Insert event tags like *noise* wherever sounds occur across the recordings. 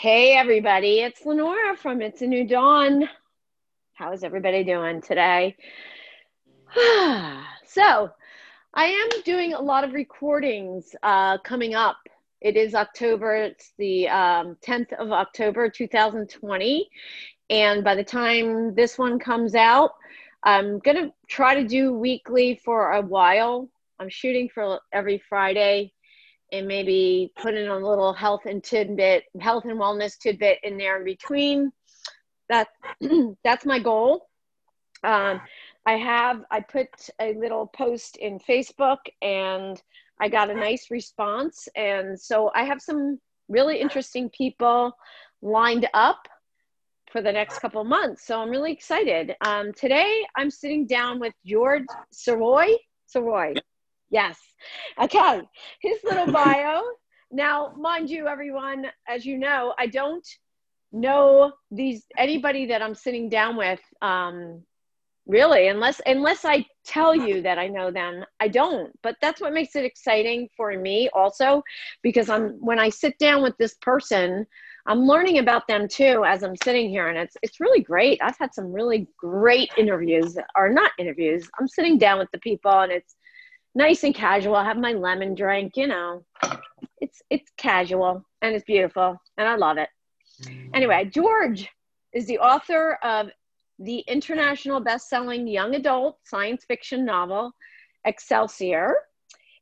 Hey, everybody, it's Lenora from It's a New Dawn. How is everybody doing today? *sighs* so, I am doing a lot of recordings uh, coming up. It is October, it's the um, 10th of October 2020. And by the time this one comes out, I'm going to try to do weekly for a while. I'm shooting for every Friday and maybe put in a little health and tidbit, health and wellness tidbit in there in between. That *clears throat* that's my goal. Um, I have I put a little post in Facebook and I got a nice response, and so I have some really interesting people lined up for the next couple months. So I'm really excited. Um, today I'm sitting down with George Sirois. Sirois. Yes. Okay. His little bio. now, mind you, everyone, as you know, I don't know these anybody that I'm sitting down with. Um, really, unless unless I tell you that I know them, I don't. But that's what makes it exciting for me, also, because I'm when I sit down with this person. I'm learning about them too as I'm sitting here, and it's it's really great. I've had some really great interviews, or not interviews. I'm sitting down with the people, and it's nice and casual. I have my lemon drink, you know. It's it's casual and it's beautiful and I love it. Anyway, George is the author of the international best-selling young adult science fiction novel Excelsior.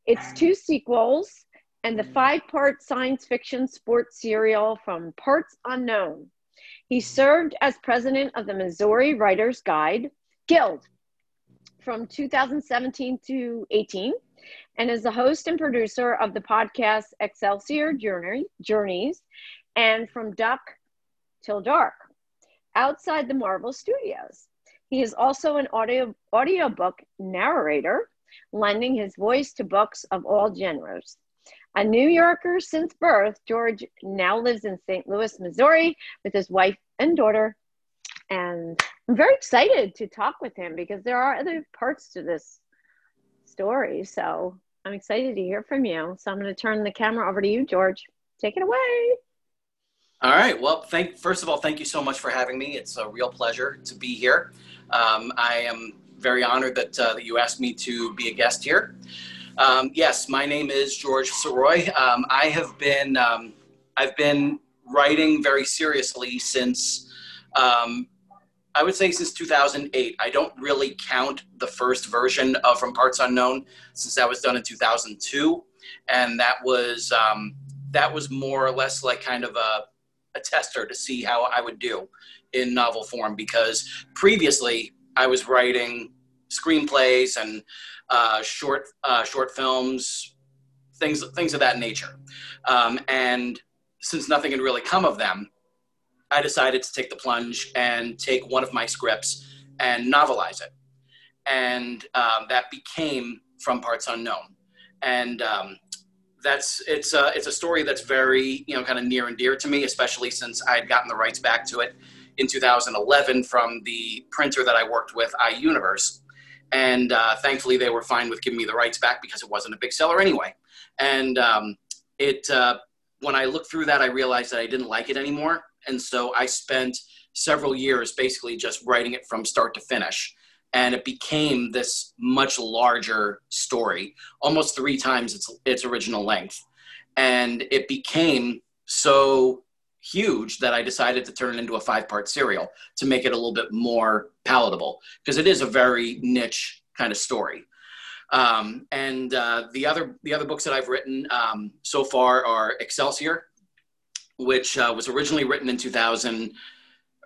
Its two sequels and the five-part science fiction sports serial from Parts Unknown. He served as president of the Missouri Writers Guide Guild from 2017 to 18 and is the host and producer of the podcast Excelsior Journey, Journeys and From Dusk Till Dark outside the Marvel Studios. He is also an audio audiobook narrator, lending his voice to books of all genres. A New Yorker since birth, George now lives in St. Louis, Missouri with his wife and daughter, and I'm very excited to talk with him because there are other parts to this story. So I'm excited to hear from you. So I'm going to turn the camera over to you, George. Take it away. All right. Well, thank first of all, thank you so much for having me. It's a real pleasure to be here. Um, I am very honored that, uh, that you asked me to be a guest here. Um, yes, my name is George Sirois. Um, I have been um, I've been writing very seriously since um, I would say since 2008. I don't really count the first version of From Parts Unknown since that was done in 2002, and that was um, that was more or less like kind of a, a tester to see how I would do in novel form because previously I was writing screenplays and uh, short uh, short films, things things of that nature, um, and since nothing had really come of them, I decided to take the plunge and take one of my scripts and novelize it. And um, that became From Parts Unknown. And um, that's it's a, it's a story that's very you know kind of near and dear to me, especially since I had gotten the rights back to it in 2011 from the printer that I worked with, iUniverse. And uh, thankfully, they were fine with giving me the rights back because it wasn't a big seller anyway. And um, it uh, when I looked through that, I realized that I didn't like it anymore. And so I spent several years basically just writing it from start to finish. And it became this much larger story, almost three times its, its original length. And it became so huge that I decided to turn it into a five part serial to make it a little bit more palatable because it is a very niche kind of story. Um, and uh, the other the other books that I've written um, so far are Excelsior, which uh, was originally written in 2000.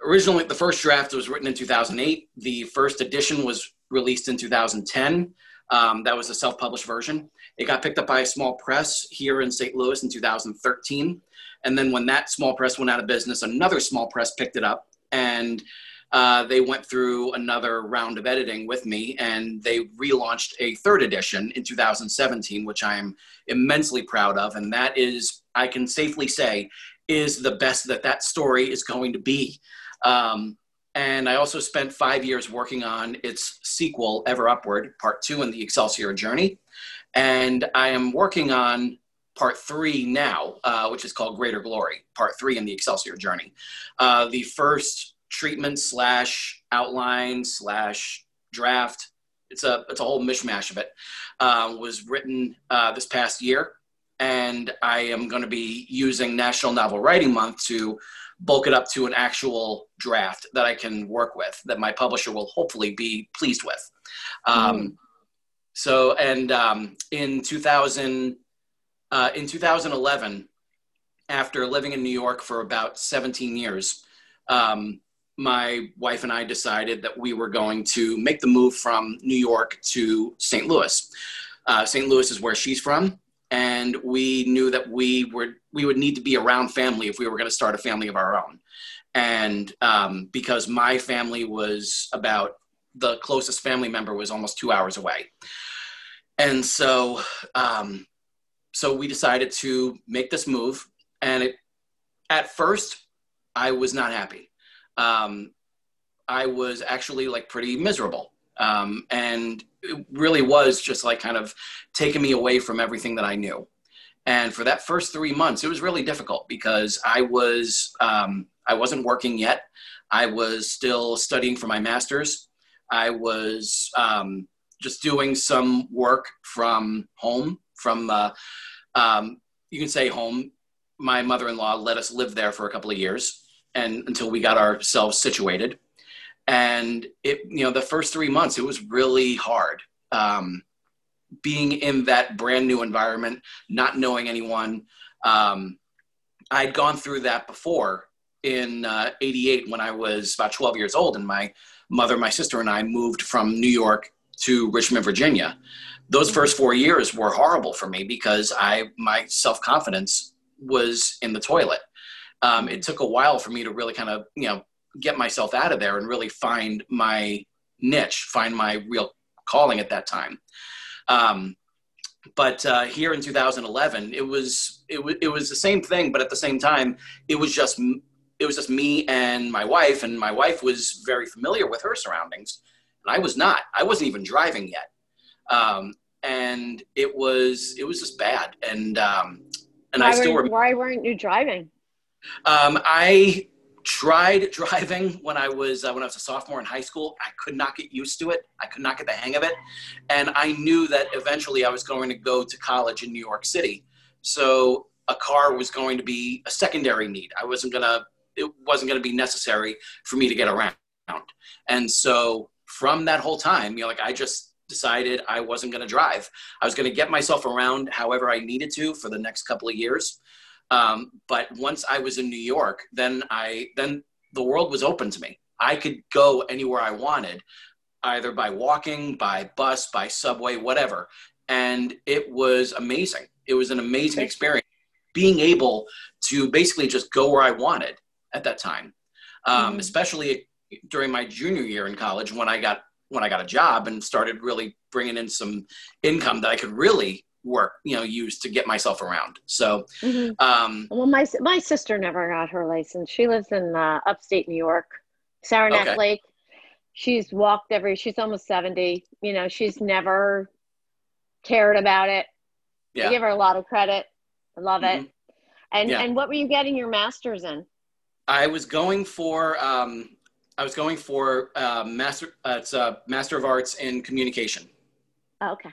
Originally, the first draft was written in 2008. The first edition was released in 2010. Um, that was a self-published version. It got picked up by a small press here in St. Louis in 2013. And then when that small press went out of business, another small press picked it up and uh, they went through another round of editing with me and they relaunched a third edition in 2017, which I am immensely proud of. And that is, I can safely say, is the best that that story is going to be. Um, and I also spent five years working on its sequel, Ever Upward, Part Two in the Excelsior Journey. And I am working on part three now, uh, which is called Greater Glory, part three in the Excelsior journey. Uh, the first treatment slash outline slash draft, it's a, it's a whole mishmash of it, uh, was written uh, this past year. And I am going to be using National Novel Writing Month to bulk it up to an actual draft that I can work with, that my publisher will hopefully be pleased with. Um, mm. So, and um, in 2000, uh, in 2011, after living in New York for about 17 years, um, my wife and I decided that we were going to make the move from New York to St. Louis. Uh, St. Louis is where she's from, and we knew that we were we would need to be around family if we were going to start a family of our own. And um, because my family was about the closest family member was almost two hours away, and so um, so we decided to make this move. And it, at first, I was not happy. Um, I was actually like pretty miserable. Um, and it really was just like kind of taking me away from everything that I knew. And for that first three months, it was really difficult because I was um, I wasn't working yet. I was still studying for my master's. I was um, just doing some work from home, from uh, um, you can say home. My mother-in-law let us live there for a couple of years, and until we got ourselves situated. And it, you know, the first three months, it was really hard. Um, being in that brand new environment, not knowing anyone. Um, I'd gone through that before in uh, 88 when I was about 12 years old, and my mother, my sister, and I moved from New York to Richmond, Virginia those first four years were horrible for me because I my self confidence was in the toilet. Um, it took a while for me to really kind of you know get myself out of there and really find my niche, find my real calling at that time. Um, but uh, here in 2011, it was it was it was the same thing, but at the same time, it was just it was just me and my wife, and my wife was very familiar with her surroundings, and I was not. I wasn't even driving yet. Um, and it was it was just bad. And um, and why I still were, why weren't you driving? Um, I tried *laughs* driving when I was uh, when I was a sophomore in high school. I could not get used to it. I could not get the hang of it, and I knew that eventually I was going to go to college in New York City. So a car was going to be a secondary need. I wasn't gonna. It wasn't going to be necessary for me to get around. And so from that whole time, you know, like I just decided I wasn't going to drive. I was going to get myself around however I needed to for the next couple of years. Um, but once I was in New York, then I then the world was open to me. I could go anywhere I wanted, either by walking, by bus, by subway, whatever. And it was amazing. It was an amazing experience being able to basically just go where I wanted at that time, um, mm-hmm. especially during my junior year in college when I got when I got a job and started really bringing in some income that I could really work, you know, use to get myself around. So, mm-hmm. um, well, my my sister never got her license. She lives in uh, upstate New York, Saranac okay. Lake. She's walked every. She's almost seventy. You know, she's never cared about it. Yeah. I give her a lot of credit. I love mm-hmm. it. And yeah. and what were you getting your master's in? I was going for um, I was going for uh, master. Uh, it's a master of arts in communication. Oh, okay.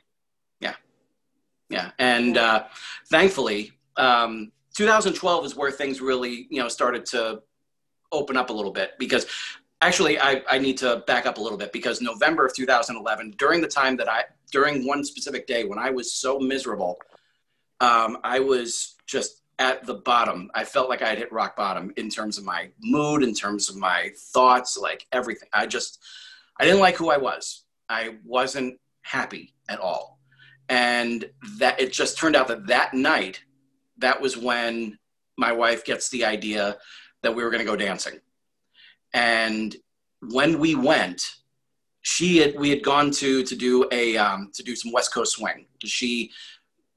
Yeah, and uh, thankfully, um, 2012 is where things really, you know, started to open up a little bit because actually I, I need to back up a little bit because November of 2011, during the time that I, during one specific day when I was so miserable, um, I was just at the bottom. I felt like I had hit rock bottom in terms of my mood, in terms of my thoughts, like everything. I just, I didn't like who I was. I wasn't happy at all. And that it just turned out that that night, that was when my wife gets the idea that we were going to go dancing. And when we went, she had we had gone to to do a um, to do some West Coast swing. She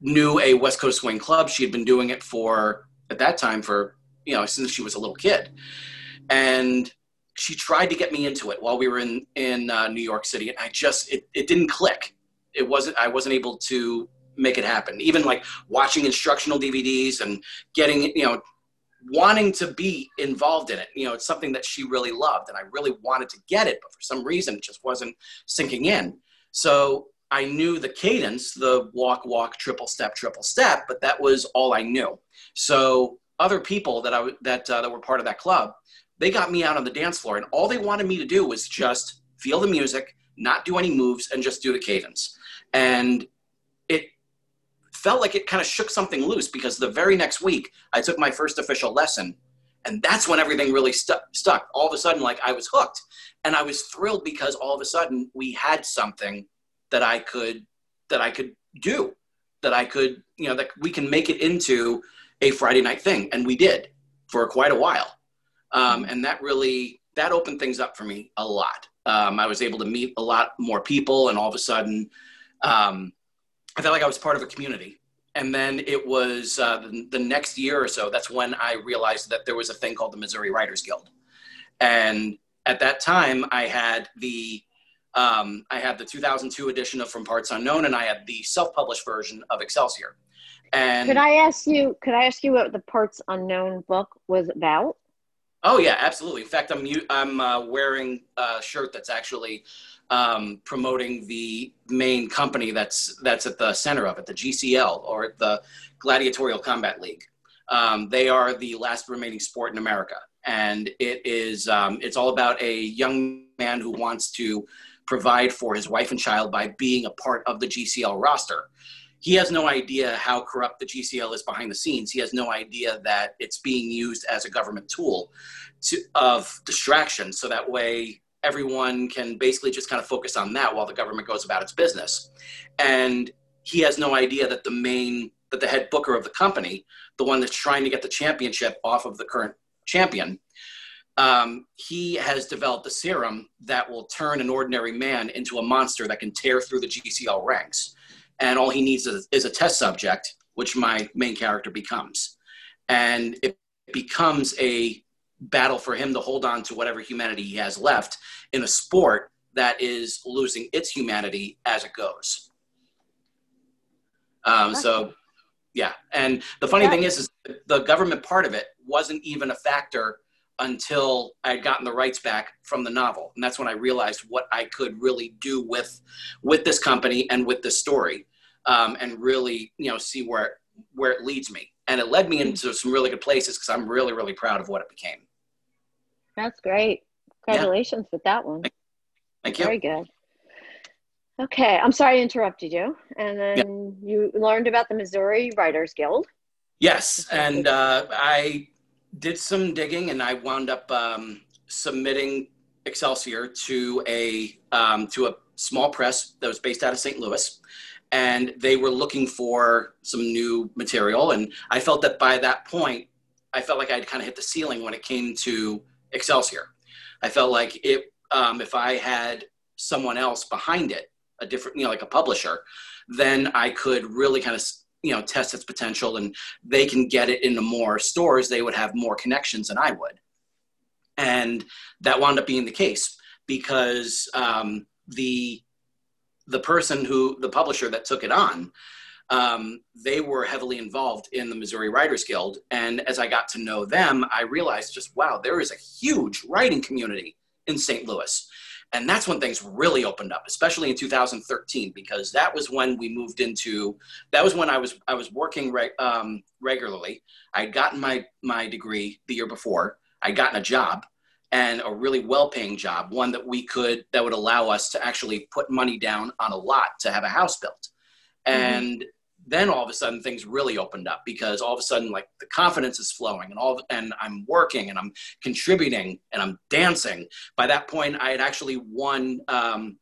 knew a West Coast swing club. She had been doing it for at that time for you know since she was a little kid, and she tried to get me into it while we were in in uh, New York City, and I just it, it didn't click. It wasn't I wasn't able to make it happen. Even like watching instructional DVDs and getting, you know, wanting to be involved in it. You know, it's something that she really loved and I really wanted to get it, but for some reason it just wasn't sinking in. So I knew the cadence, the walk, walk, triple step, triple step, but that was all I knew. So other people that I that uh, that were part of that club, they got me out on the dance floor, and all they wanted me to do was just feel the music, not do any moves, and just do the cadence. And it felt like it kind of shook something loose because the very next week I took my first official lesson, and that's when everything really stuck. Stuck all of a sudden, like I was hooked, and I was thrilled because all of a sudden we had something that I could that I could do, that I could you know that we can make it into a Friday night thing, and we did for quite a while um, and that really that opened things up for me a lot. Um, I was able to meet a lot more people, and all of a sudden, um, I felt like I was part of a community. And then it was uh, the, the next year or so. That's when I realized that there was a thing called the Missouri Writers Guild, and at that time, I had the um, I had the 2002 edition of From Parts Unknown, and I had the self-published version of Excelsior. And could I ask you? Could I ask you what the Parts Unknown book was about? Oh yeah, absolutely. In fact, I'm I'm uh, wearing a shirt that's actually um, promoting the main company that's that's at the center of it, the GCL or the Gladiatorial Combat League. Um, they are the last remaining sport in America, and it is um, it's all about a young man who wants to provide for his wife and child by being a part of the GCL roster he has no idea how corrupt the GCL is behind the scenes. He has no idea that it's being used as a government tool to, of distraction. So that way, everyone can basically just kind of focus on that while the government goes about its business. And he has no idea that the main, that the head booker of the company, the one that's trying to get the championship off of the current champion, um, he has developed a serum that will turn an ordinary man into a monster that can tear through the GCL ranks and all he needs is, is a test subject, which my main character becomes. And it becomes a battle for him to hold on to whatever humanity he has left in a sport that is losing its humanity as it goes. Um, so, yeah. And the funny thing is, is the government part of it wasn't even a factor until I had gotten the rights back from the novel, and that's when I realized what I could really do with with this company and with this story, um, and really you know see where where it leads me. And it led me into some really good places because I'm really really proud of what it became. That's great. Congratulations yeah. with that one. Thank you. Very good. Okay, I'm sorry I interrupted you. And then yeah. you learned about the Missouri Writers Guild. Yes, and uh, I did some digging and I wound up um, submitting Excelsior to a um, to a small press that was based out of St. Louis, and they were looking for some new material. And I felt that by that point, I felt like I'd kind of hit the ceiling when it came to Excelsior. I felt like it um, if I had someone else behind it, a different you know like a publisher, then I could really kind of you know test its potential and they can get it into more stores they would have more connections than i would and that wound up being the case because um, the the person who the publisher that took it on um, they were heavily involved in the missouri writers guild. And as i got to know them i realized just wow there is a huge writing community in st louis. And that's when things really opened up especially in 2013 because that was when we moved into that was when i was i was working re- um, regularly. I'd gotten my my degree the year before. I'd gotten a job and a really well-paying job one that we could that would allow us to actually put money down on a lot to have a house built. Mm-hmm. Then all of a sudden things really opened up because all of a sudden like the confidence is flowing and all and I'm working and I'm contributing and I'm dancing. By that point, I had actually won um,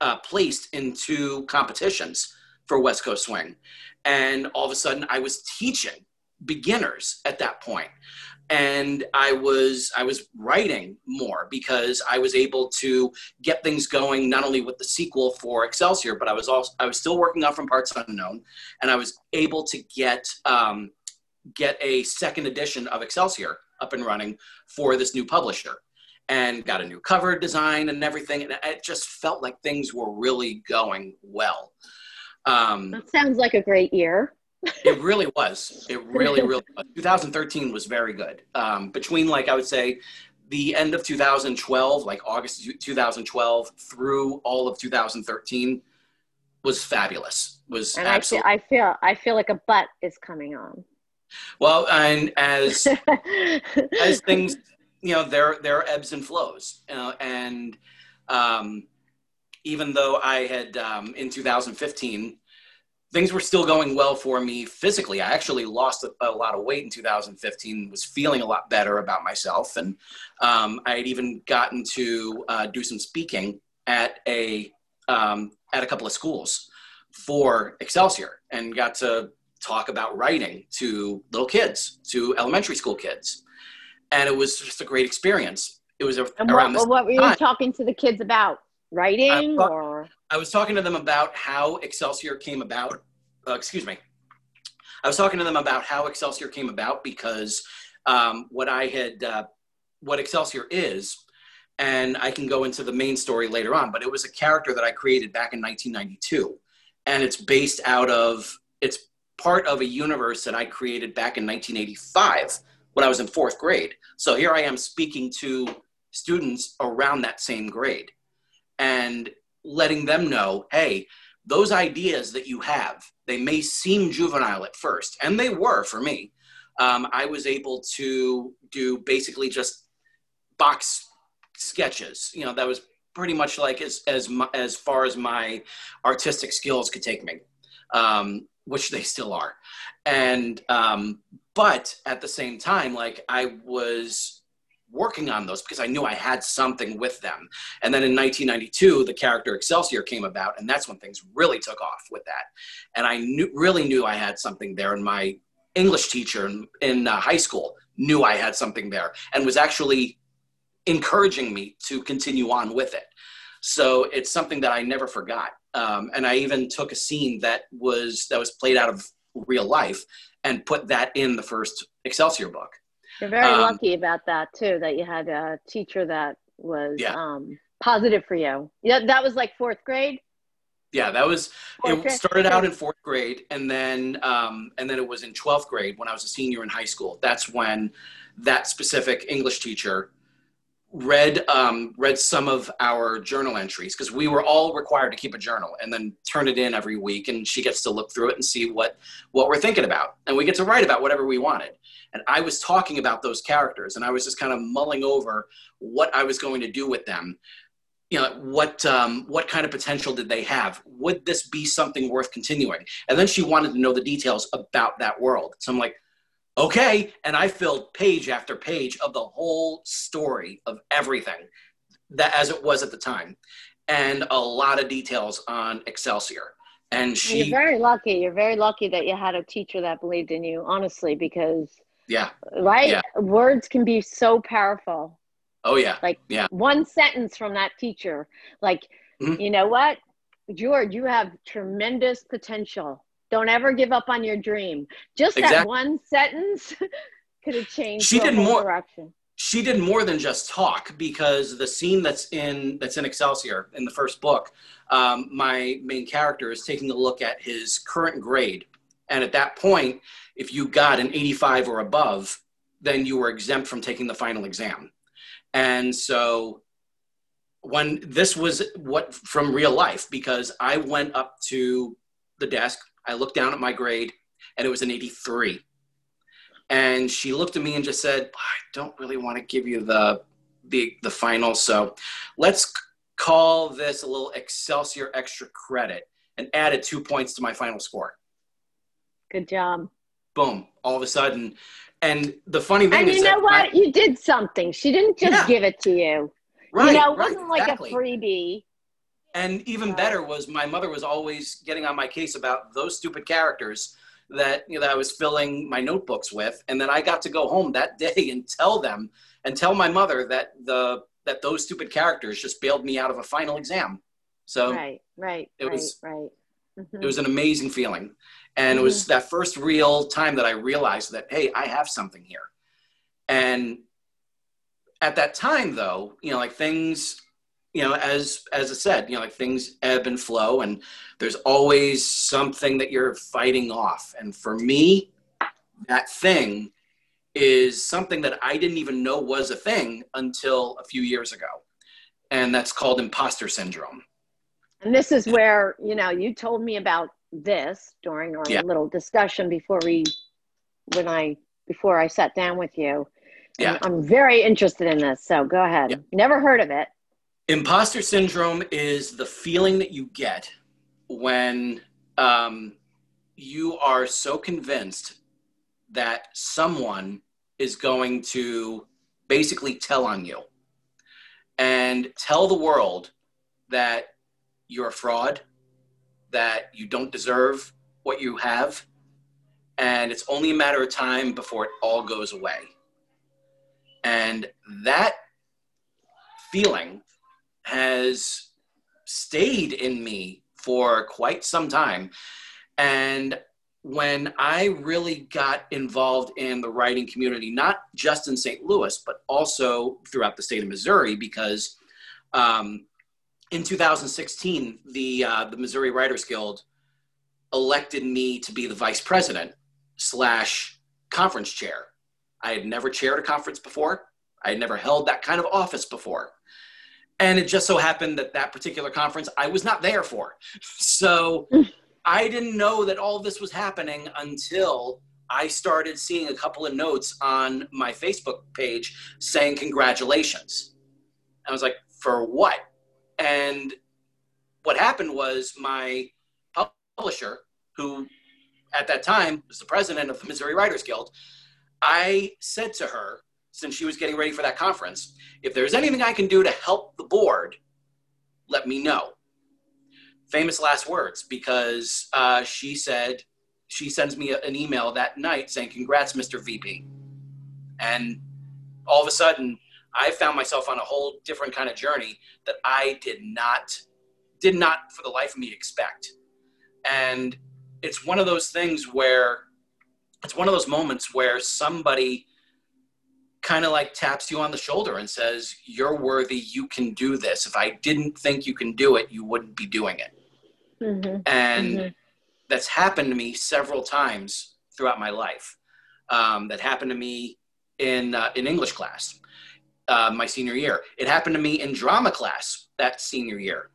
uh, placed in two competitions for West Coast Swing, and all of a sudden I was teaching beginners at that point and I was I was writing more because I was able to get things going not only with the sequel for Excelsior, but I was also I was still working on From Parts Unknown, and I was able to get um, get a second edition of Excelsior up and running for this new publisher, and got a new cover design and everything, and it just felt like things were really going well. Um, that sounds like a great year. It really was. It really, *laughs* really was. 2013 was very good. Um, between like I would say the end of 2012, like August 2012 through all of 2013 was fabulous. Was and absolutely. I feel, I feel I feel like a butt is coming on. Well, and as *laughs* as things, you know, there there are ebbs and flows, you know, and um, even though I had um, in 2015 things were still going well for me physically. I actually lost a, a, lot of weight in 2015, was feeling a lot better about myself. And um, I had even gotten to uh, do some speaking at a, um, at a couple of schools for Excelsior and got to talk about writing to little kids, to elementary school kids. And it was just a great experience. It was a, around what, what were you time. talking to the kids about? Writing or? I was talking to them about how Excelsior came about. Uh, excuse me. I was talking to them about how Excelsior came about because um, what I had, uh, what Excelsior is, and I can go into the main story later on, but it was a character that I created back in 1992. And it's based out of, it's part of a universe that I created back in 1985 when I was in fourth grade. So here I am speaking to students around that same grade and letting them know hey, those ideas that you have, they may seem juvenile at first, and they were for me. Um, I was able to do basically just box sketches. You know, that was pretty much like as as as far as my artistic skills could take me, um, which they still are. And um, but at the same time, like I was working on those because I knew I had something with them. And then in 1992, the character Excelsior came about, and that's when things really took off with that. And I knew, really knew I had something there. And my English teacher in, in uh, high school knew I had something there and was actually encouraging me to continue on with it. So it's something that I never forgot. Um, and I even took a scene that was that was played out of real life and put that in the first Excelsior book. You're very um, lucky about that too, that you had a teacher that was yeah. um, positive for you. Yeah, that was like fourth grade. Yeah, that was. Fourth it started out in fourth grade, and then um, and then it was in twelfth grade when I was a senior in high school. That's when that specific English teacher read um, read some of our journal entries because we were all required to keep a journal and then turn it in every week and she gets to look through it and see what what we're thinking about. And we get to write about whatever we wanted. And i was talking about those characters and i was just kind of mulling over what i was going to do with them. You know what um, what kind of potential did they have? Would this be something worth continuing? And then she wanted to know the details about that world. So i'm like okay and i filled page after page of the whole story of everything that as it was at the time and a lot of details on excelsior. And she you're very lucky. You're very lucky that you had a teacher that believed in you honestly because yeah. right? Yeah. words can be so powerful. Oh yeah. Like yeah. one sentence from that teacher like mm-hmm. you know what? George you have tremendous potential don't ever give up on your dream. Just exactly. that one sentence *laughs* could have changed she did more direction. She did more than just talk because the scene that's in that's in Excelsior in the first book, um, my main character is taking a look at his current grade, and at that point, if you got an 85 or above, then you were exempt from taking the final exam. And so when this was what from real life because I went up to the desk I looked down at my grade and it was an 83. And she looked at me and just said, I don't really want to give you the, the, the final. So let's call this a little Excelsior extra credit and added two points to my final score. Good job. Boom. All of a sudden. And the funny thing and is, you know what? I, you did something. She didn't just yeah. give it to you. Right. You know, it wasn't right, exactly. like a freebie. And even better was my mother was always getting on my case about those stupid characters that you know that I was filling my notebooks with, and then I got to go home that *laughs* day and tell them and tell my mother that the that those stupid characters just bailed me out of a final exam. So right, right, it right, was right. Mm-hmm. It was an amazing feeling, and mm-hmm. it was mm-hmm. that first real time that I realized that hey, I have something here, and at that time though, you know, like things you know, as as I said, you know, like things ebb and flow, and there's always something that you're fighting off. And for me, that thing is something that I didn't even know was a thing until a few years ago, and that's called imposter syndrome. And this is where you know you told me about this during our yeah. little discussion before we, when I before I sat down with you. Yeah. I'm very interested in this. So go ahead. Yeah. Never heard of it. Imposter syndrome is the feeling that you get when um, you are so convinced that someone is going to basically tell on you and tell the world that you're a fraud, that you don't deserve what you have, and it's only a matter of time before it all goes away. And that feeling has stayed in me for quite some time. And when I really got involved in the writing community, not just in St. Louis, but also throughout the state of Missouri, because um, in 2016, the, uh, the Missouri Writers Guild elected me to be the vice president slash conference chair. I had never chaired a conference before. I had never held that kind of office before. And it just so happened that that particular conference I was not there for. So *laughs* I didn't know that all this was happening until I started seeing a couple of notes on my Facebook page saying congratulations. I was like, for what? And what happened was my publisher, who at that time was the president of the Missouri Writers Guild, I said to her, since she was getting ready for that conference, if there's anything I can do to help the board, let me know. Famous last words, because uh, she said, she sends me a, an email that night saying, Congrats, Mr. VP. And all of a sudden, I found myself on a whole different kind of journey that I did not, did not for the life of me expect. And it's one of those things where, it's one of those moments where somebody kind of like taps you on the shoulder and says, You're worthy, you can do this. If I didn't think you can do it, you wouldn't be doing it. Mm-hmm. And mm-hmm. that's happened to me several times throughout my life. Um, that happened to me in, uh, in English class uh, my senior year. It happened to me in drama class that senior year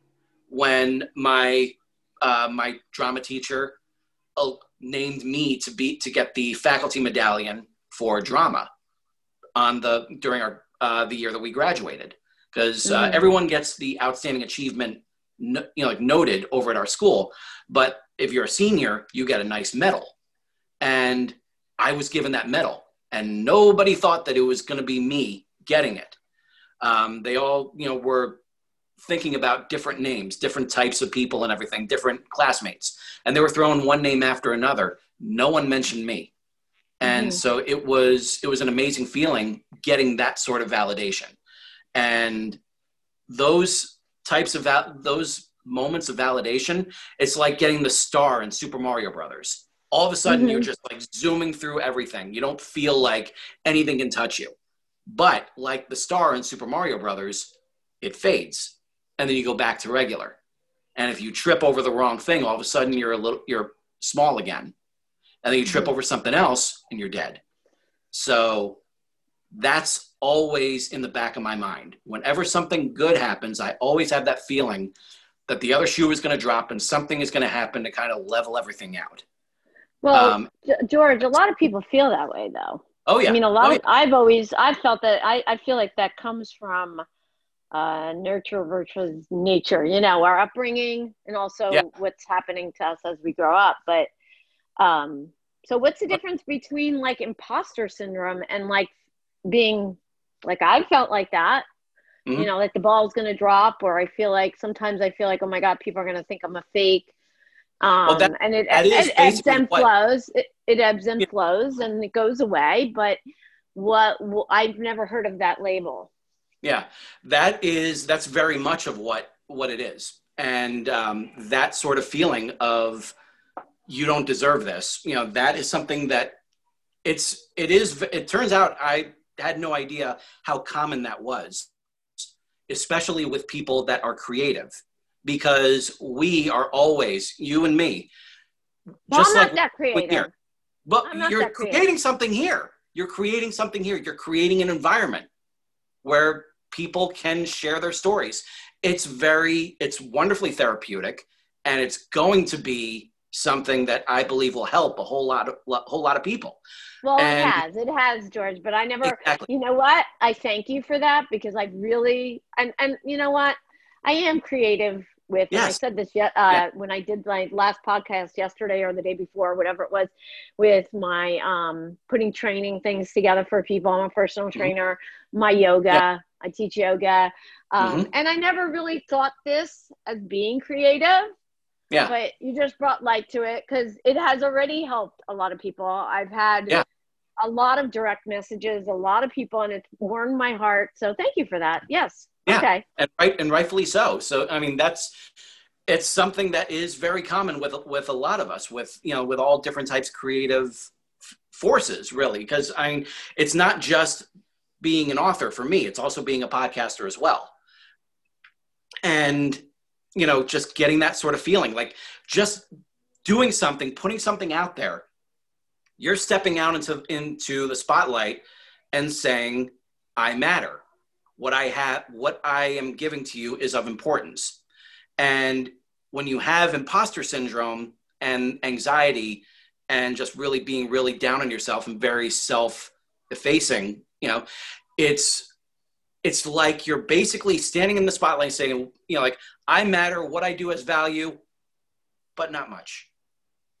when my, uh, my drama teacher uh, named me to be to get the faculty medallion for drama on the during our uh, the year that we graduated. Because uh, mm. everyone gets the outstanding achievement you know like noted over at our school. But if you're a senior you get a nice medal. And i was given that medal and nobody thought that it was going to be me getting it. Um, they all you know were thinking about different names different types of people and everything different classmates. And they were throwing one name after another. No one mentioned me and mm-hmm. so it was it was an amazing feeling getting that sort of validation. And those types of val- those moments of validation it's like getting the star in super mario brothers. All of a sudden mm-hmm. you're just like zooming through everything. You don't feel like anything can touch you. But like the star in super mario brothers it fades and then you go back to regular. And if you trip over the wrong thing all of a sudden you're a little you're small again and then you trip over something else and you're dead. So that's always in the back of my mind. Whenever something good happens, I always have that feeling that the other shoe is going to drop and something is going to happen to kind of level everything out. Well, um, George, a lot of people feel that way though. Oh yeah. I mean, a lot oh, of, I've always, I've felt that I, I feel like that comes from uh, nurture versus nature, you know, our upbringing and also yeah. what's happening to us as we grow up. But um, so what's the difference between like imposter syndrome and like being like I felt like that, mm-hmm. you know, like the ball's gonna drop, or I feel like sometimes I feel like oh my god, people are gonna think I'm a fake. Um, well, that, and it, it, it ebbs and what... flows. It, it, ebbs and yeah. flows, and it goes away. But what well, I've never heard of that label. Yeah, that is that's very much of what what it is, and um, that sort of feeling of you don't deserve this you know that is something that it's it is it turns out i had no idea how common that was especially with people that are creative, because we are always, you and me, well, just I'm like not that creative. Here. But you're creating something here. You're creating something here. You're creating an environment where people can share their stories. It's very, it's wonderfully therapeutic, and it's going to be something that I believe will help a whole lot of whole lot of people. Well, and, it has, it has, George. But I never, exactly. you know what? I thank you for that because I really, and and you know what? I am creative with. Yes. I said this yet uh, yeah. when I did my last podcast yesterday or the day before, whatever it was, with my um, putting training things together for people. I'm a personal mm-hmm. trainer. My yoga. Yeah. I teach yoga, um, mm-hmm. and I never really thought this as being creative yeah. But you just brought light to it because it has already helped a lot of people. I've had yeah. a lot of direct messages, a lot of people, and it's warmed my heart. So thank you for that. Yes. Yeah. Okay. And right and rightfully so. So I mean that's it's something that is very common with with a lot of us with you know with all different types of creative forces really because I mean it's not just being an author for me it's also being a podcaster as well and you know, just getting that sort of feeling, like just doing something, putting something out there. You're stepping out into into the spotlight and saying, "I matter. What I have, what I am giving to you, is of importance." And when you have imposter syndrome and anxiety, and just really being really down on yourself and very self-effacing, you know, it's it's like you're basically standing in the spotlight saying, you know, like, I matter, what I do has value, but not much.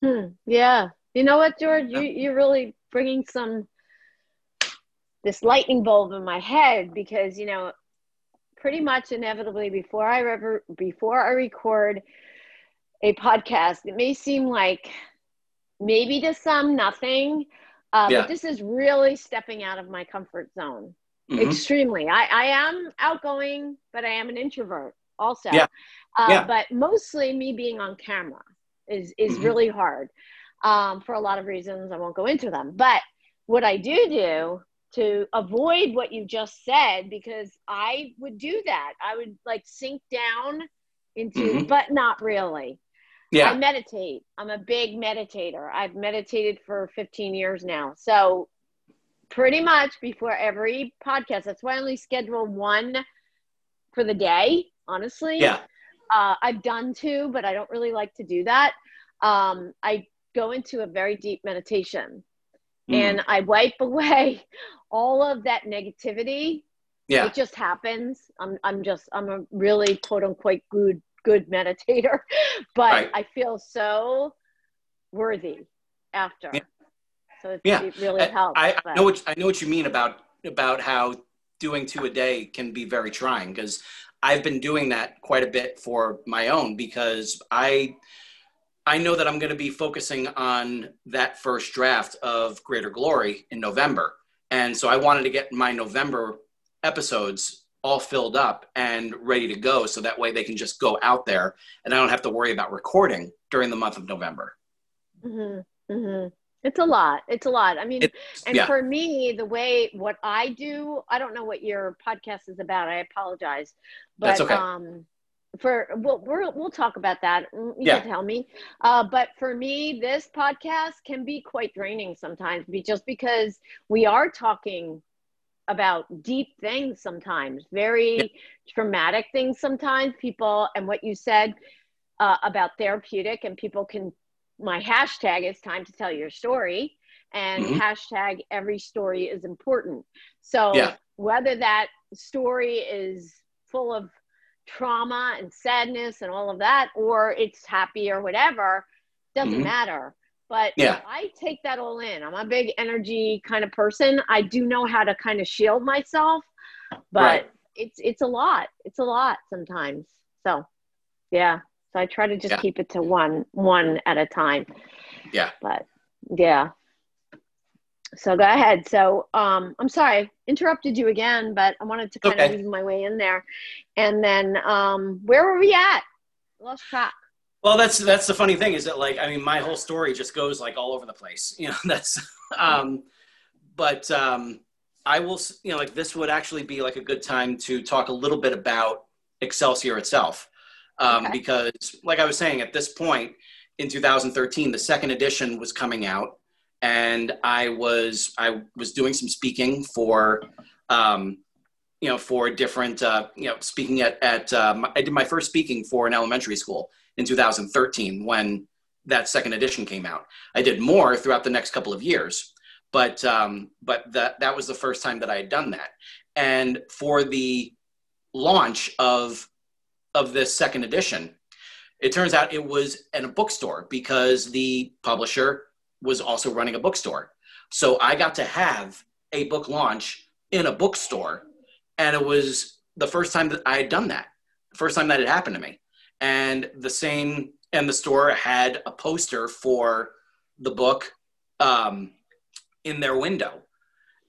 Hmm. Yeah. You know what, George? You, you're really bringing some, this lightning bulb in my head because, you know, pretty much inevitably before I ever, before I record a podcast, it may seem like maybe to some nothing, uh, yeah. but this is really stepping out of my comfort zone. Mm-hmm. Extremely. I, I am outgoing, but I am an introvert also. Yeah. Uh, yeah. But mostly me being on camera is, is mm-hmm. really hard um, for a lot of reasons. I won't go into them. But what I do do to avoid what you just said, because I would do that, I would like sink down into, mm-hmm. but not really. Yeah. I meditate. I'm a big meditator. I've meditated for 15 years now. So pretty much before every podcast. That's why I only schedule one for the day, honestly. Yeah. Uh, I've done two, but I don't really like to do that. Um, I go into a very deep meditation mm. and I wipe *laughs* away all of that negativity. Yeah. It just happens. I'm, I'm just, I'm a really quote unquote good, good meditator, *laughs* but right. I feel so worthy after. Yeah. So it, yeah. it really helps. I, I know what I know what you mean about about how doing two a day can be very trying because I've been doing that quite a bit for my own because I I know that I'm going to be focusing on that first draft of Greater Glory in November. And so I wanted to get my November episodes all filled up and ready to go so that way they can just go out there and I don't have to worry about recording during the month of November. Mm-hmm. Mm-hmm. It's a lot. It's a lot. I mean, it, and yeah. for me, the way what I do, I don't know what your podcast is about. I apologize, but That's okay. um, for we'll we'll, we'll talk about that. You yeah. can tell me. Uh, but for me, this podcast can be quite draining sometimes, just because we are talking about deep things sometimes, very yeah. traumatic things sometimes. People and what you said uh, about therapeutic, and people can my hashtag is time to tell your story and mm-hmm. hashtag every story is important so yeah. whether that story is full of trauma and sadness and all of that or it's happy or whatever doesn't mm-hmm. matter but yeah. I take that all in. I'm a big energy kind of person. I do know how to kind of shield myself, but right. it's it's a lot. It's a lot sometimes. So, yeah. So I try to just yeah. keep it to one one at a time. Yeah. But yeah. So go ahead. So um, I'm sorry, interrupted you again, but I wanted to kind okay. of weave my way in there. And then um, where were we at? Lost track. Well, that's that's the funny thing is that like I mean my whole story just goes like all over the place. You know *laughs* that's um, but um, I will, you know, like this would actually be like a good time to talk a little bit about Excelsior itself. Um, okay. Because, like I was saying, at this point in 2013, the second edition was coming out, and I was I was doing some speaking for, um, you know, for different, uh, you know, speaking at at um, I did my first speaking for an elementary school in 2013 when that second edition came out. I did more throughout the next couple of years, but um, but that that was the first time that I had done that. And for the launch of of this second edition, it turns out it was in a bookstore because the publisher was also running a bookstore. So I got to have a book launch in a bookstore, and it was the first time that I had done that, the First time that had happened to me, and the same and the store had a poster for the book um, in their window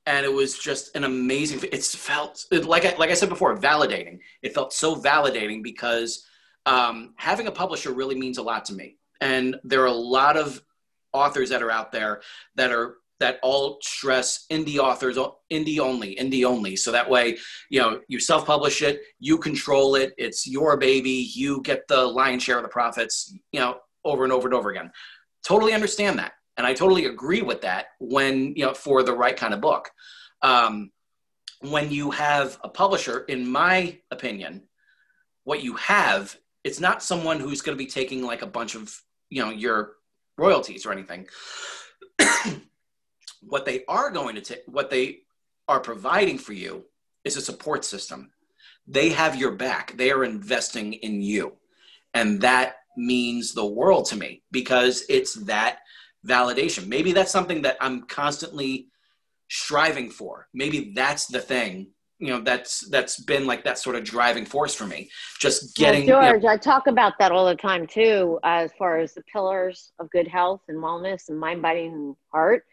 and it was just an amazing it felt like I, like I said before validating. It felt so validating because um, having a publisher really means a lot to me. And there are a lot of authors that are out there that are that all stress indie authors indie only indie only. So that way you know you self-publish it you control it it's your baby you get the lion's share of the profits you know over and over and over again. Totally understand that and i totally agree with that when you know for the right kind of book um, when you have a publisher in my opinion what you have it's not someone who's going to be taking like a bunch of you know your royalties or anything *clears throat* what they are going to take, what they are providing for you is a support system. They have your back. They are investing in you. And that means the world to me because it's that validation. Maybe that's something that I'm constantly striving for. Maybe that's the thing you know that's that's been like that sort of driving force for me just getting well, george you know, i talk about that all the time too as far as the pillars of good health and wellness and mind body and heart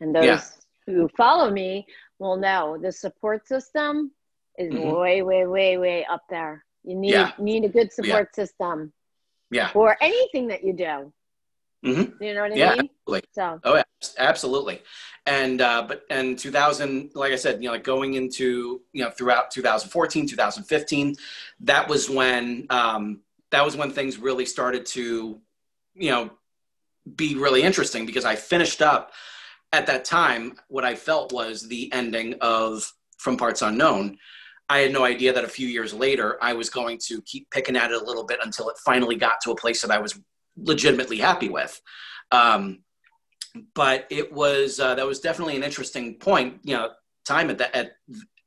and those yeah. who follow me will know the support system is mm-hmm. way way way way up there you need yeah. need a good support yeah. system yeah for anything that you do Mm-hmm. You know what I yeah, mean? Absolutely. So. Oh, yeah, absolutely. And uh, but and 2000, like I said, you know, like going into you know throughout 2014, 2015, that was when um, that was when things really started to, you know, be really interesting because I finished up at that time. What I felt was the ending of From Parts Unknown. I had no idea that a few years later I was going to keep picking at it a little bit until it finally got to a place that I was legitimately happy with. Um, but it was uh, that was definitely an interesting point. You know, time at that at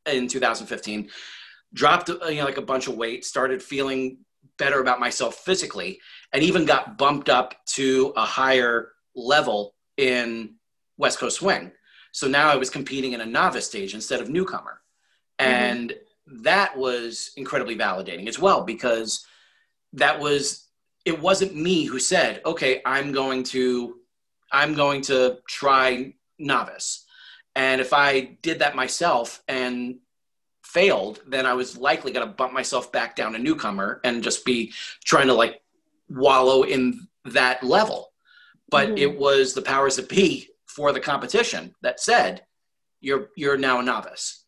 in 2015, dropped uh, you know like a bunch of weight, started feeling better about myself physically, and even got bumped up to a higher level in West Coast Swing. So now I was competing in a novice stage instead of newcomer, mm-hmm. and that was incredibly validating as well because that was it wasn't me who said, okay, I'm going to, I'm going to try novice. And if I did that myself and failed, then I was likely going to bump myself back down a newcomer and just be trying to like wallow in that level. But mm-hmm. it was the powers that be for the competition that said, you're, you're now a novice.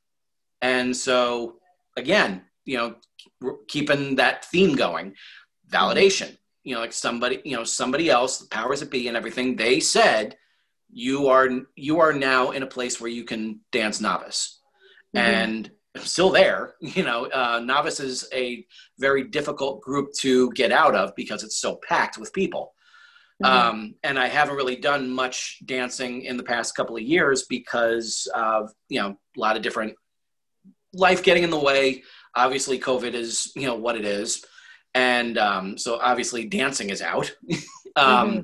And so again, you know, keeping that theme going, validation you know like somebody you know somebody else the powers that be and everything they said you are you are now in a place where you can dance novice mm-hmm. and I'm still there *laughs* you know uh, novice is a very difficult group to get out of because it's so packed with people mm-hmm. um, and i haven't really done much dancing in the past couple of years because of you know a lot of different life getting in the way obviously covid is you know what it is and um, so obviously dancing is out. *laughs* um, mm-hmm.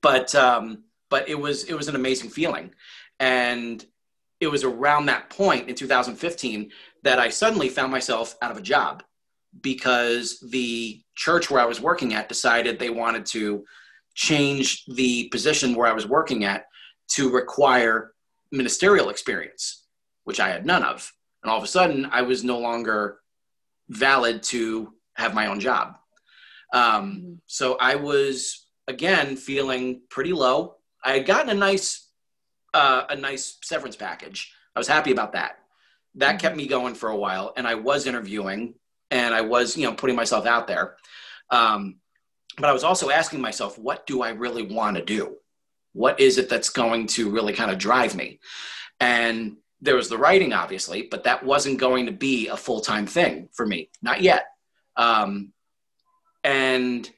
But um, but it was it was an amazing feeling, and it was around that point in 2015 that I suddenly found myself out of a job because the church where I was working at decided they wanted to change the position where I was working at to require ministerial experience, which I had none of. And all of a sudden, I was no longer valid to have my own job. Um, mm-hmm. so I was again feeling pretty low. I had gotten a nice uh, a nice severance package I was happy about that. That kept me going for a while, and I was interviewing and I was, you know, putting myself out there. Um, but I was also asking myself, what do I really want to do? What is it that's going to really kind of drive me? And there was the writing, obviously, but that wasn't going to be a full time thing for me, not yet. Um, and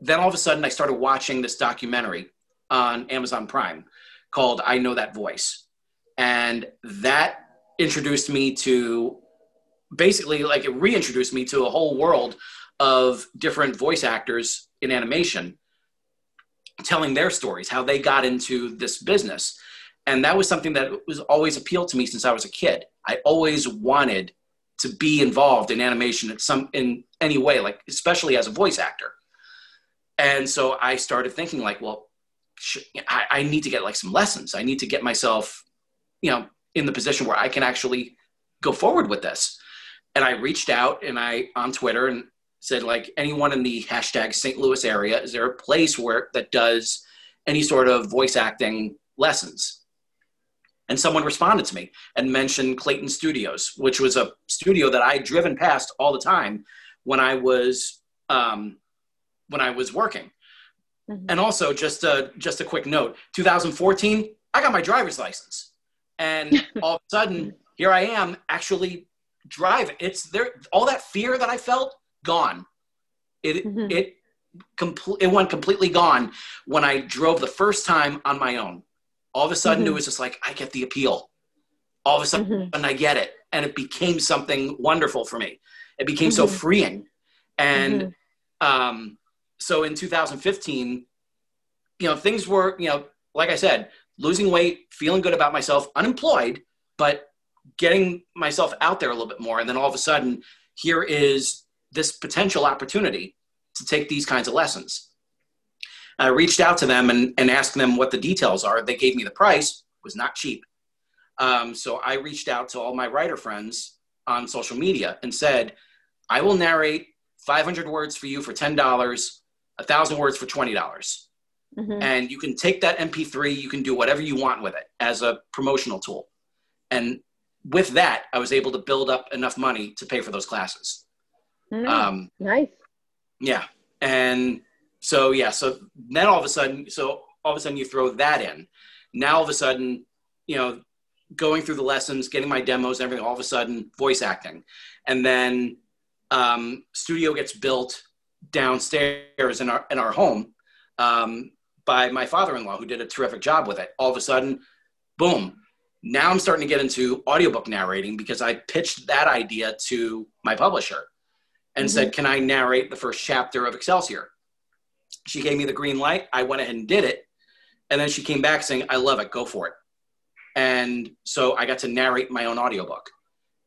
then all of a sudden, I started watching this documentary on Amazon Prime called I Know That Voice. And that introduced me to basically like it reintroduced me to a whole world of different voice actors in animation telling their stories, how they got into this business. And that was something that was always appealed to me since I was a kid. I always wanted to be involved in animation in some in any way, like especially as a voice actor. And so I started thinking like, well, I, I need to get like some lessons. I need to get myself, you know, in the position where I can actually go forward with this. And I reached out and I on Twitter and said like anyone in the hashtag St. Louis area, is there a place where that does any sort of voice acting lessons? And someone responded to me and mentioned Clayton Studios, which was a studio that I had driven past all the time when I was um, when I was working. Mm-hmm. And also, just a, just a quick note: 2014, I got my driver's license, and *laughs* all of a sudden, here I am actually driving. It's there. All that fear that I felt gone. It mm-hmm. it complete it went completely gone when I drove the first time on my own. All of a sudden, mm-hmm. it was just like I get the appeal. All of a sudden, mm-hmm. I get it, and it became something wonderful for me. It became so mm-hmm. freeing, and mm-hmm. um, so in 2015, you know, things were you know, like I said, losing weight, feeling good about myself, unemployed, but getting myself out there a little bit more, and then all of a sudden, here is this potential opportunity to take these kinds of lessons. I reached out to them and, and asked them what the details are. They gave me the price, was not cheap. Um, so I reached out to all my writer friends on social media and said, I will narrate 500 words for you for $10, 1,000 words for $20. Mm-hmm. And you can take that MP3, you can do whatever you want with it as a promotional tool. And with that, I was able to build up enough money to pay for those classes. Mm, um, nice. Yeah. And so, yeah. So then all of a sudden, so all of a sudden you throw that in. Now all of a sudden, you know, going through the lessons, getting my demos and everything, all of a sudden voice acting. And then um, studio gets built downstairs in our, in our home um, by my father-in-law who did a terrific job with it. All of a sudden, boom. Now I'm starting to get into audiobook narrating because I pitched that idea to my publisher and mm-hmm. said, Can I narrate the first chapter of Excelsior? She gave me the green light. I went ahead and did it. And then she came back saying, I love it. Go for it. And so I got to narrate my own audiobook.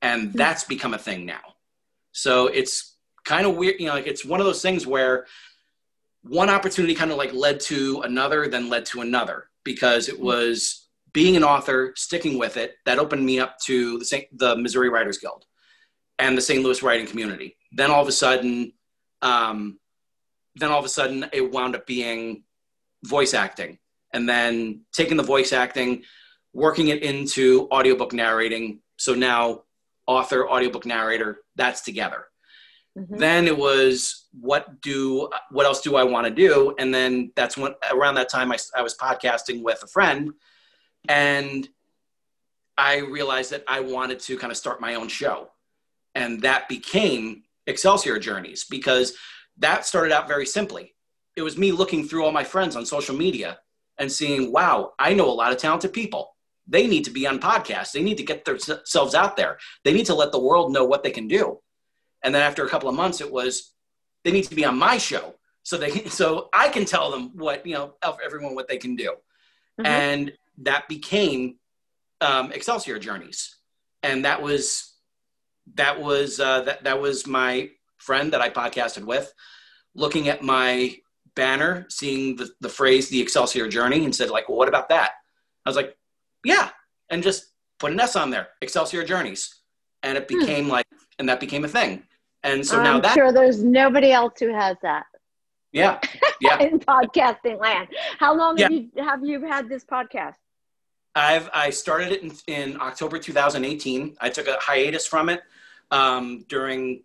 And mm-hmm. that's become a thing now. So it's kind of weird. You know, like it's one of those things where one opportunity kind of like led to another, then led to another because it mm-hmm. was being an author, sticking with it, that opened me up to the, the Missouri Writers Guild and the St. Louis writing community. Then all of a sudden, um, then all of a sudden it wound up being voice acting, and then taking the voice acting, working it into audiobook narrating. So now author, audiobook narrator, that's together. Mm-hmm. Then it was what do what else do I want to do? And then that's when around that time I, I was podcasting with a friend, and I realized that I wanted to kind of start my own show and that became Excelsior Journeys because that started out very simply. It was me looking through all my friends on social media and seeing, wow, I know a lot of talented people. They need to be on podcasts. They need to get themselves out there. They need to let the world know what they can do. And then after a couple of months, it was they need to be on my show so they *laughs* so I can tell them what you know everyone what they can do. Mm-hmm. And that became um, Excelsior Journeys, and that was that was uh, that that was my friend that I podcasted with, looking at my banner, seeing the, the phrase "the Excelsior Journey," and said, "Like, well, what about that?" I was like, "Yeah," and just put an S on there, Excelsior Journeys, and it hmm. became hmm. like, and that became a thing. And so I'm now that sure there's nobody else who has that. Yeah, *laughs* yeah. in podcasting land, how long yeah. have you have you had this podcast? I've I started it in, in October 2018. I took a hiatus from it um, during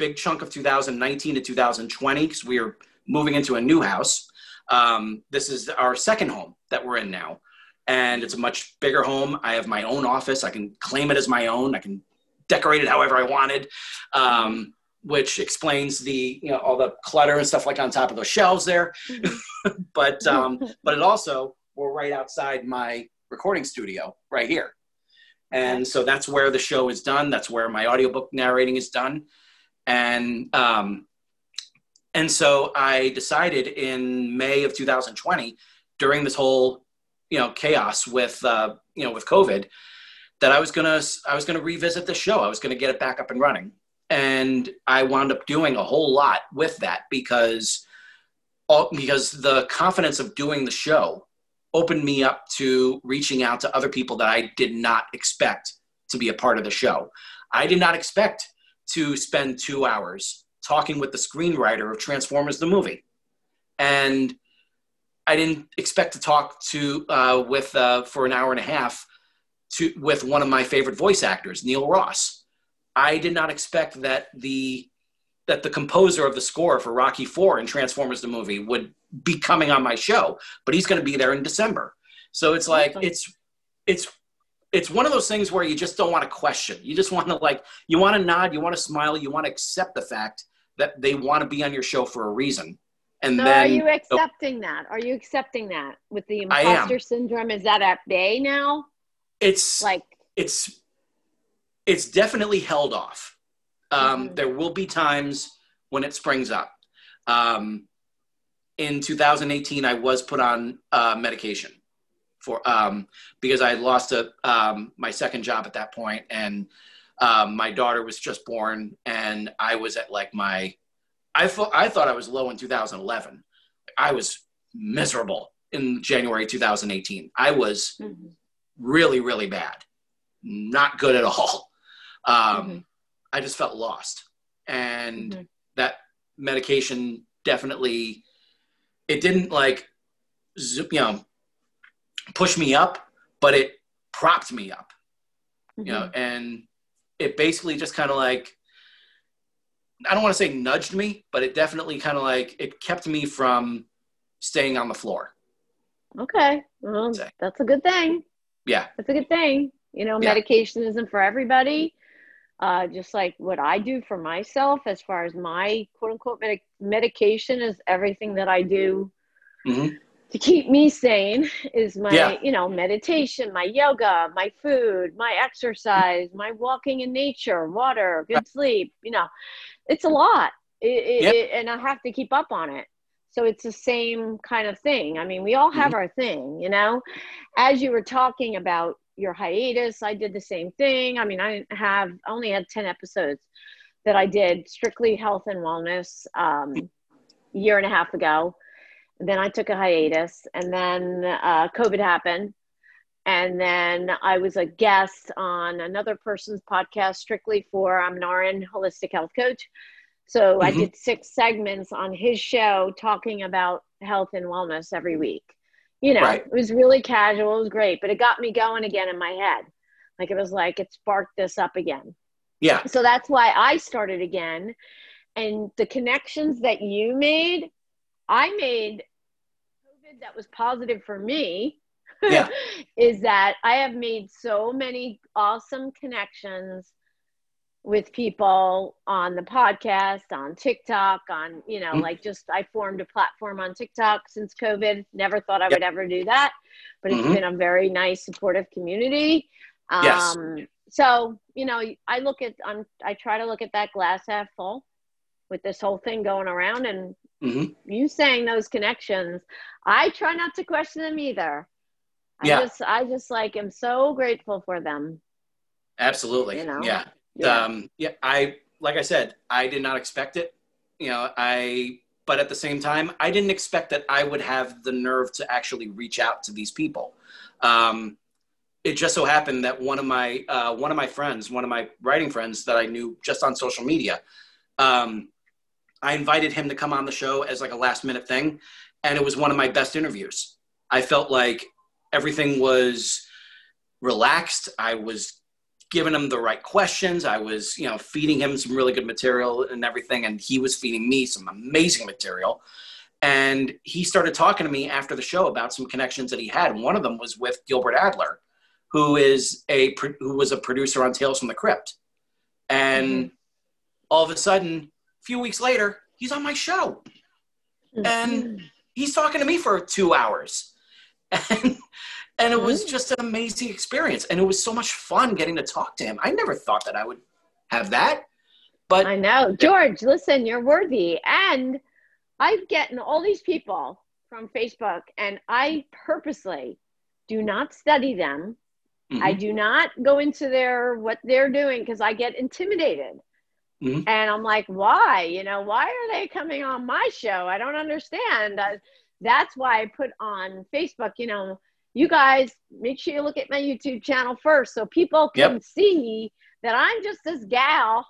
big chunk of 2019 to 2020 because we are moving into a new house. Um, this is our second home that we're in now, and it's a much bigger home. I have my own office. I can claim it as my own. I can decorate it however I wanted. Um, which explains the you know all the clutter and stuff like on top of those shelves there mm-hmm. *laughs* but um *laughs* but it also we're right outside my recording studio right here and so that's where the show is done that's where my audiobook narrating is done and um and so i decided in may of 2020 during this whole you know chaos with uh you know with covid that i was gonna i was gonna revisit the show i was gonna get it back up and running and I wound up doing a whole lot with that because all, because the confidence of doing the show opened me up to reaching out to other people that I did not expect to be a part of the show. I did not expect to spend two hours talking with the screenwriter of Transformers the movie, and I didn't expect to talk to uh, with uh, for an hour and a half to with one of my favorite voice actors, Neil Ross. I did not expect that the that the composer of the score for Rocky Four and Transformers the movie would be coming on my show, but he's going to be there in December. So it's like it's it's it's one of those things where you just don't want to question. You just want to like you want to nod, you want to smile, you want to accept the fact that they want to be on your show for a reason. And so then, are you accepting that? Are you accepting that with the imposter syndrome? Is that at bay now? It's like it's it's definitely held off. Um, mm-hmm. There will be times when it springs up. Um, in 2018, I was put on uh, medication for um, because I had lost a, um, my second job at that point, and um, my daughter was just born, and I was at like my I thought I thought I was low in 2011. I was miserable in January 2018. I was mm-hmm. really really bad, not good at all um, mm-hmm. I just felt lost, and mm-hmm. that medication definitely it didn't like you know push me up, but it propped me up, mm-hmm. you know, mm-hmm. and it basically just kind of like I don't want to say nudged me, but it definitely kind of like it kept me from staying on the floor. Okay. Well, that's a good thing. Yeah. That's a good thing. You know, yeah. medication isn't for everybody uh, just like what I do for myself, as far as my quote unquote medic- medication is everything that I do mm-hmm. To keep me sane is my, yeah. you know, meditation, my yoga, my food, my exercise, my walking in nature, water, good sleep. You know, it's a lot. It, yep. it, and I have to keep up on it. So it's the same kind of thing. I mean, we all have mm-hmm. our thing, you know. As you were talking about your hiatus. I did the same thing. I mean, I have only had 10 episodes that I did strictly health and wellness um, year and a half ago. Then I took a hiatus, and then uh, COVID happened. And then I was a guest on another person's podcast strictly for I'm an RN holistic health coach. So mm-hmm. I did six segments on his show talking about health and wellness every week you know right. it was really casual it was great but it got me going again in my head like it was like it sparked this up again yeah so that's why i started again and the connections that you made i made that was positive for me yeah. *laughs* is that i have made so many awesome connections with people on the podcast, on TikTok, on, you know, mm-hmm. like just I formed a platform on TikTok since COVID. Never thought I yep. would ever do that, but it's mm-hmm. been a very nice, supportive community. Um, yes. So, you know, I look at, I'm, I try to look at that glass half full with this whole thing going around and mm-hmm. you saying those connections. I try not to question them either. I yeah. just, I just like am so grateful for them. Absolutely. You know? Yeah. Yeah. Um, yeah, I like I said, I did not expect it. You know, I but at the same time, I didn't expect that I would have the nerve to actually reach out to these people. Um, it just so happened that one of my uh, one of my friends, one of my writing friends that I knew just on social media, um, I invited him to come on the show as like a last minute thing, and it was one of my best interviews. I felt like everything was relaxed. I was giving him the right questions. I was, you know, feeding him some really good material and everything, and he was feeding me some amazing material. And he started talking to me after the show about some connections that he had. One of them was with Gilbert Adler, who is a who was a producer on Tales from the Crypt. And mm-hmm. all of a sudden, few weeks later, he's on my show. Mm-hmm. And he's talking to me for two hours. *laughs* And and it was mm. just an amazing experience. And it was so much fun getting to talk to him. I never thought that I would have that. But I know. George, listen, you're worthy. And I've gotten all these people from Facebook, and I purposely do not study them. Mm-hmm. I do not go into their what they're doing because I get intimidated. Mm-hmm. And I'm like, why? You know, why are they coming on my show? I don't understand. Uh, that's why I put on Facebook, you know, you guys make sure you look at my YouTube channel first so people can yep. see that I'm just this gal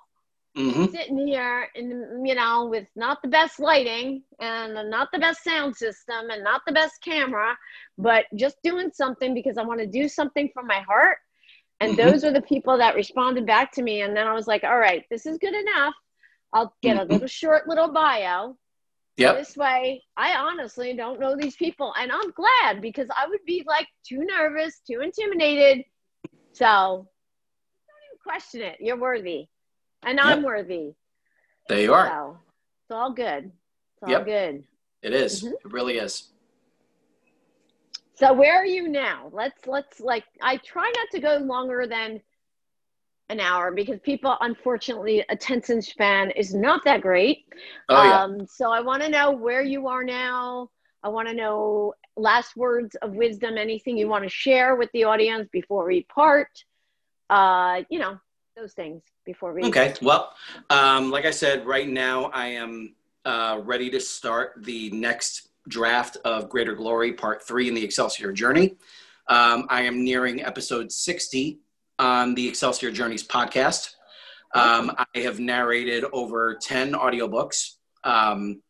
mm-hmm. sitting here and you know with not the best lighting and not the best sound system and not the best camera, but just doing something because I want to do something from my heart. And mm-hmm. *laughs* those are the people that responded back to me. And then I was like, all right, this is good enough. I'll get mm-hmm. a little short little bio Yep. This way, I honestly don't know these people, and I'm glad because I would be like too nervous, too intimidated. So don't even question it. You're worthy, and yep. I'm worthy. There you are. It's all good. It's all yep. good. It is. Mm-hmm. It really is. So where are you now? Let's let's like I try not to go longer than an hour because people unfortunately attention span is not that great oh, yeah. um, so i want to know where you are now i want to know last words of wisdom anything you want to share with the audience before we part uh, you know those things before we okay well um, like i said right now i am uh, ready to start the next draft of greater glory part three in the excelsior journey um, i am nearing episode 60 on the Excelsior Journeys podcast. Um, I have narrated over 10 audiobooks. Um,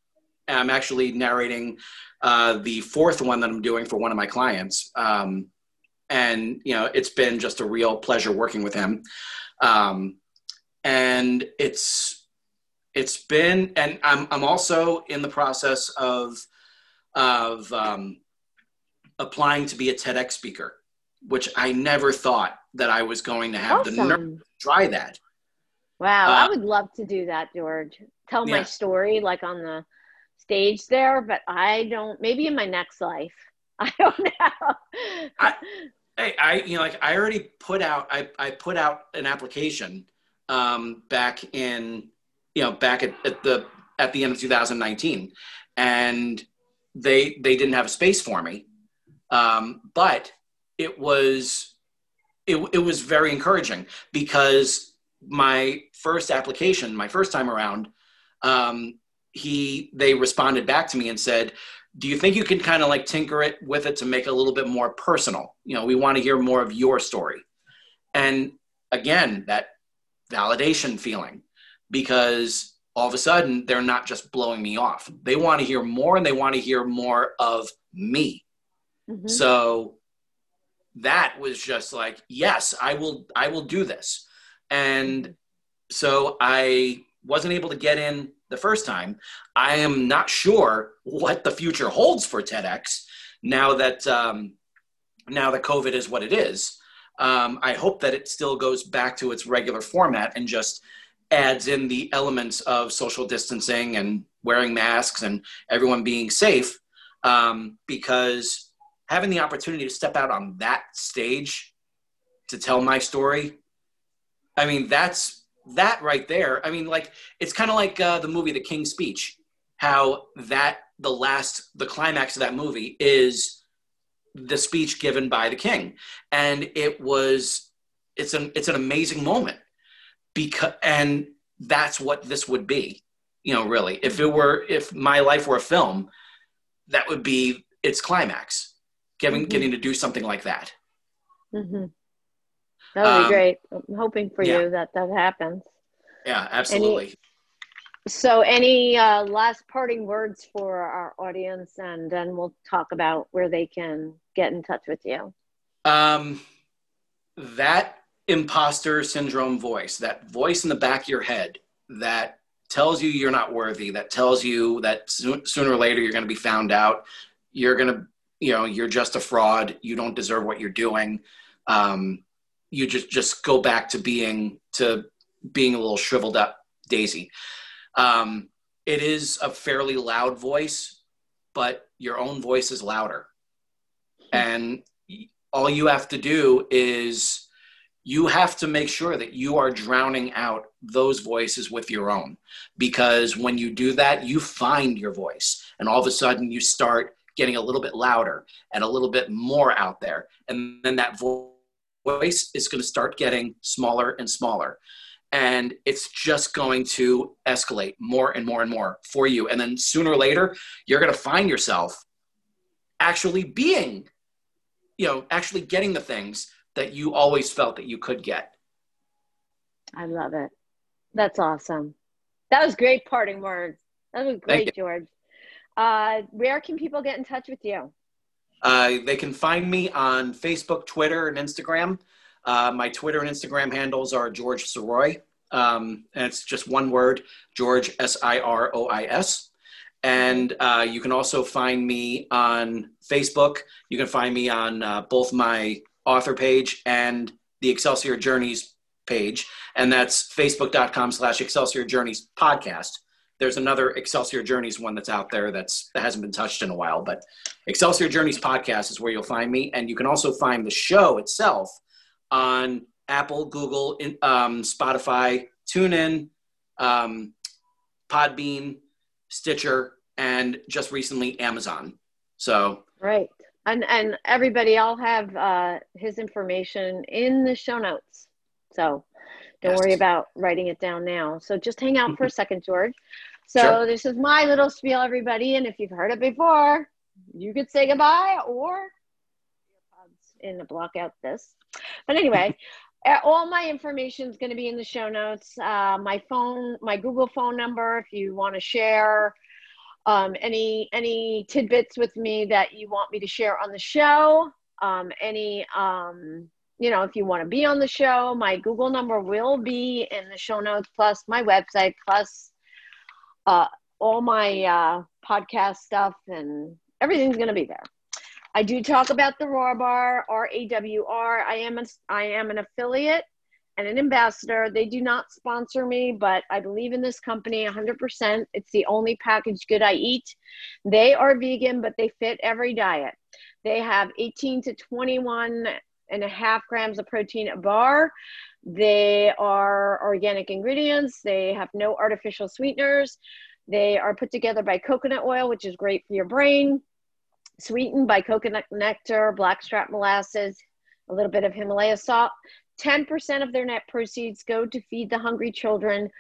I'm actually narrating uh, the fourth one that I'm doing for one of my clients. Um, and, you know, it's been just a real pleasure working with him. Um, and it's, it's been, and I'm, I'm also in the process of, of um, applying to be a TEDx speaker, which I never thought that I was going to have awesome. the nerve to try that. Wow, uh, I would love to do that, George. Tell yeah. my story like on the stage there, but I don't. Maybe in my next life, *laughs* I don't know. I, hey, I you know like I already put out I I put out an application um, back in you know back at, at the at the end of 2019, and they they didn't have a space for me, um, but it was it, it was very encouraging because my first application, my first time around, um, he they responded back to me and said, "Do you think you can kind of like tinker it with it to make it a little bit more personal? You know, we want to hear more of your story." And again, that validation feeling because all of a sudden they're not just blowing me off. They want to hear more and they want to hear more of me. Mm-hmm. So that was just like yes i will i will do this and so i wasn't able to get in the first time i am not sure what the future holds for tedx now that um, now that covid is what it is um, i hope that it still goes back to its regular format and just adds in the elements of social distancing and wearing masks and everyone being safe um, because having the opportunity to step out on that stage to tell my story i mean that's that right there i mean like it's kind of like uh, the movie the king's speech how that the last the climax of that movie is the speech given by the king. And it was it's an it's an amazing moment because and that's what this would be you know really if it were if my life were a film that would be its climax getting mm-hmm. getting to do something like that. Mm-hmm. That would um, be great. I'm hoping for yeah. you that that happens. Yeah, absolutely. Any, so, any uh, last parting words for our audience, and then we'll talk about where they can get in touch with you. Um, that imposter syndrome voice, that voice in the back of your head that tells you you're not worthy, that tells you that so- sooner or later you're going to be found out, you're going to, you know, you're just a fraud, you don't deserve what you're doing. Um, you just just go back to being to being a little shriveled up daisy. Um, it is a fairly loud voice, but your own voice is louder. And all you have to do is you have to make sure that you are drowning out those voices with your own. Because when you do that, you find your voice. And all of a sudden, you start getting a little bit louder and a little bit more out there. And then that voice is going to start getting smaller and smaller and it's just going to escalate more and more and more for you. And then sooner or later, you're going to find yourself actually being, you know, actually getting the things that you always felt that you could get. I love it. That's awesome. That was great parting words. That was great, George. Uh, where can people get in touch with you? Uh, they can find me on Facebook, Twitter, and Instagram. Uh, my Twitter and Instagram handles are George Sirois, um, and it's just one word, George S I R O I S. And uh, you can also find me on Facebook. You can find me on uh, both my author page and the Excelsior Journeys page, and that's facebook.com slash Excelsior Journeys podcast. There's another Excelsior Journeys one that's out there that's that hasn't been touched in a while, but Excelsior Journeys podcast is where you'll find me, and you can also find the show itself on Apple, Google, um, Spotify, TuneIn, um, Podbean, Stitcher, and just recently Amazon. So right, and and everybody, I'll have uh, his information in the show notes. So don't yes. worry about writing it down now. So just hang out for a *laughs* second, George. So sure. this is my little spiel, everybody, and if you've heard it before, you could say goodbye or in the block out this. But anyway, *laughs* all my information is going to be in the show notes. Uh, my phone, my Google phone number, if you want to share um, any any tidbits with me that you want me to share on the show. Um, any um, you know, if you want to be on the show, my Google number will be in the show notes, plus my website, plus uh, all my uh, podcast stuff, and everything's going to be there. I do talk about the Rawr Bar, R A W R. I am a, I am an affiliate and an ambassador. They do not sponsor me, but I believe in this company 100%. It's the only packaged good I eat. They are vegan, but they fit every diet. They have 18 to 21 and a half grams of protein a bar. They are organic ingredients. They have no artificial sweeteners. They are put together by coconut oil, which is great for your brain sweetened by coconut nectar, blackstrap molasses, a little bit of Himalaya salt. 10% of their net proceeds go to feed the hungry children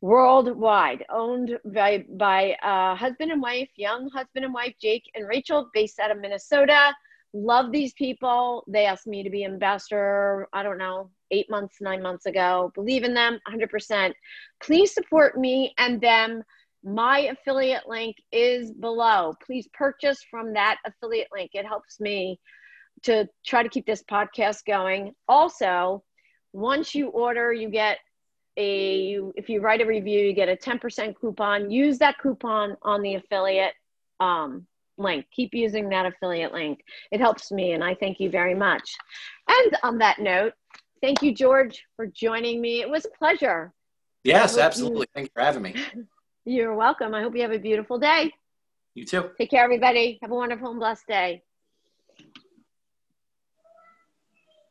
worldwide, owned by, by uh, husband and wife, young husband and wife, Jake and Rachel, based out of Minnesota. Love these people. They asked me to be ambassador, I don't know, eight months, nine months ago. Believe in them 100%. Please support me and them my affiliate link is below. Please purchase from that affiliate link. It helps me to try to keep this podcast going. Also, once you order, you get a if you write a review, you get a 10% coupon. Use that coupon on the affiliate um, link. Keep using that affiliate link. It helps me, and I thank you very much. And on that note, thank you, George, for joining me. It was a pleasure. Yes, absolutely. You- Thank you for having me. *laughs* You're welcome. I hope you have a beautiful day. You too. Take care, everybody. Have a wonderful and blessed day.